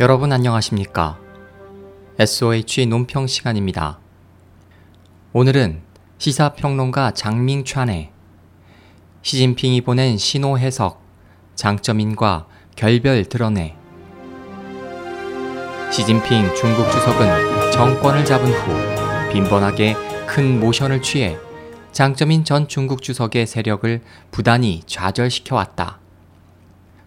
여러분 안녕하십니까? SOH 논평 시간입니다. 오늘은 시사평론가 장밍찬의 시진핑이 보낸 신호 해석, 장점인과 결별 드러내 시진핑 중국 주석은 정권을 잡은 후 빈번하게 큰 모션을 취해 장점인 전 중국 주석의 세력을 부단히 좌절시켜 왔다.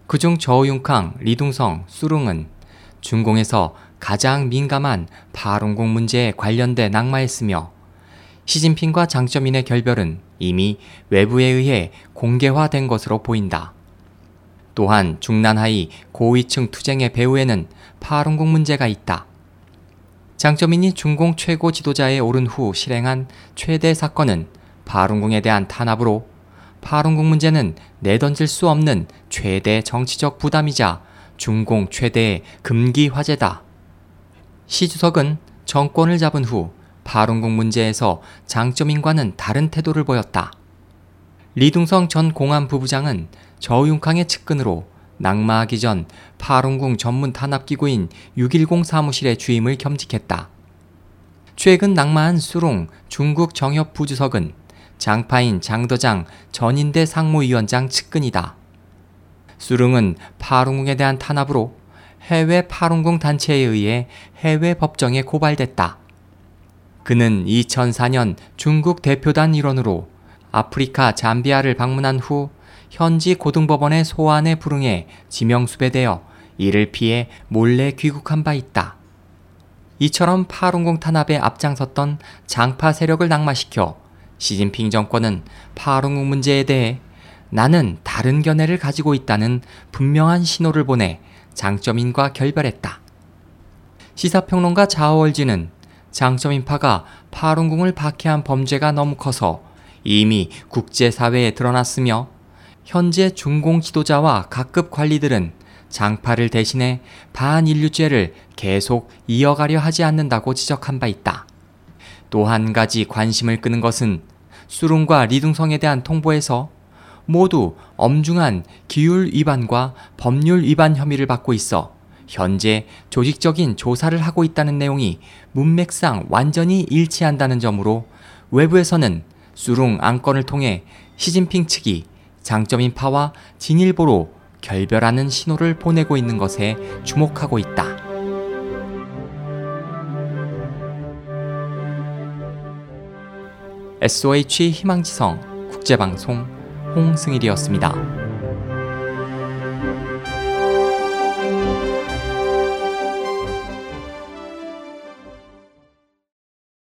그중 저우융캉, 리둥성, 수룽은 중공에서 가장 민감한 파룬공 문제에 관련돼 낙마했으며 시진핑과 장점인의 결별은 이미 외부에 의해 공개화된 것으로 보인다. 또한 중난하이 고위층 투쟁의 배후에는 파룬공 문제가 있다. 장점인이 중공 최고 지도자에 오른 후 실행한 최대 사건은 파룬공에 대한 탄압으로 파룬공 문제는 내던질 수 없는 최대 정치적 부담이자 중공 최대의 금기 화제다. 시 주석은 정권을 잡은 후 파룬궁 문제에서 장점인과는 다른 태도를 보였다. 리둥성 전 공안 부부장은 저윤캉의 측근으로 낙마하기 전 파룬궁 전문 탄압기구인 610 사무실의 주임을 겸직했다. 최근 낙마한 수룽 중국 정협 부주석은 장파인 장더장 전인대 상무위원장 측근이다. 수릉은 파룬궁에 대한 탄압으로 해외 파룬궁 단체에 의해 해외 법정에 고발됐다. 그는 2004년 중국 대표단 일원으로 아프리카 잠비아를 방문한 후 현지 고등법원의 소환에 불응해 지명수배되어 이를 피해 몰래 귀국한 바 있다. 이처럼 파룬궁 탄압에 앞장섰던 장파 세력을 낙마시켜 시진핑 정권은 파룬궁 문제에 대해 나는 다른 견해를 가지고 있다는 분명한 신호를 보내 장점인과 결별했다. 시사평론가 자월지는 장점인파가 파룬궁을 박해한 범죄가 너무 커서 이미 국제사회에 드러났으며 현재 중공 지도자와 각급 관리들은 장파를 대신해 반인류죄를 계속 이어가려 하지 않는다고 지적한 바 있다. 또 한 가지 관심을 끄는 것은 수룽과 리둥성에 대한 통보에서 모두 엄중한 기율 위반과 법률 위반 혐의를 받고 있어 현재 조직적인 조사를 하고 있다는 내용이 문맥상 완전히 일치한다는 점으로 외부에서는 수룽 안건을 통해 시진핑 측이 장점인파와 진일보로 결별하는 신호를 보내고 있는 것에 주목하고 있다. SOH 희망지성 국제방송 홍승일이었습니다.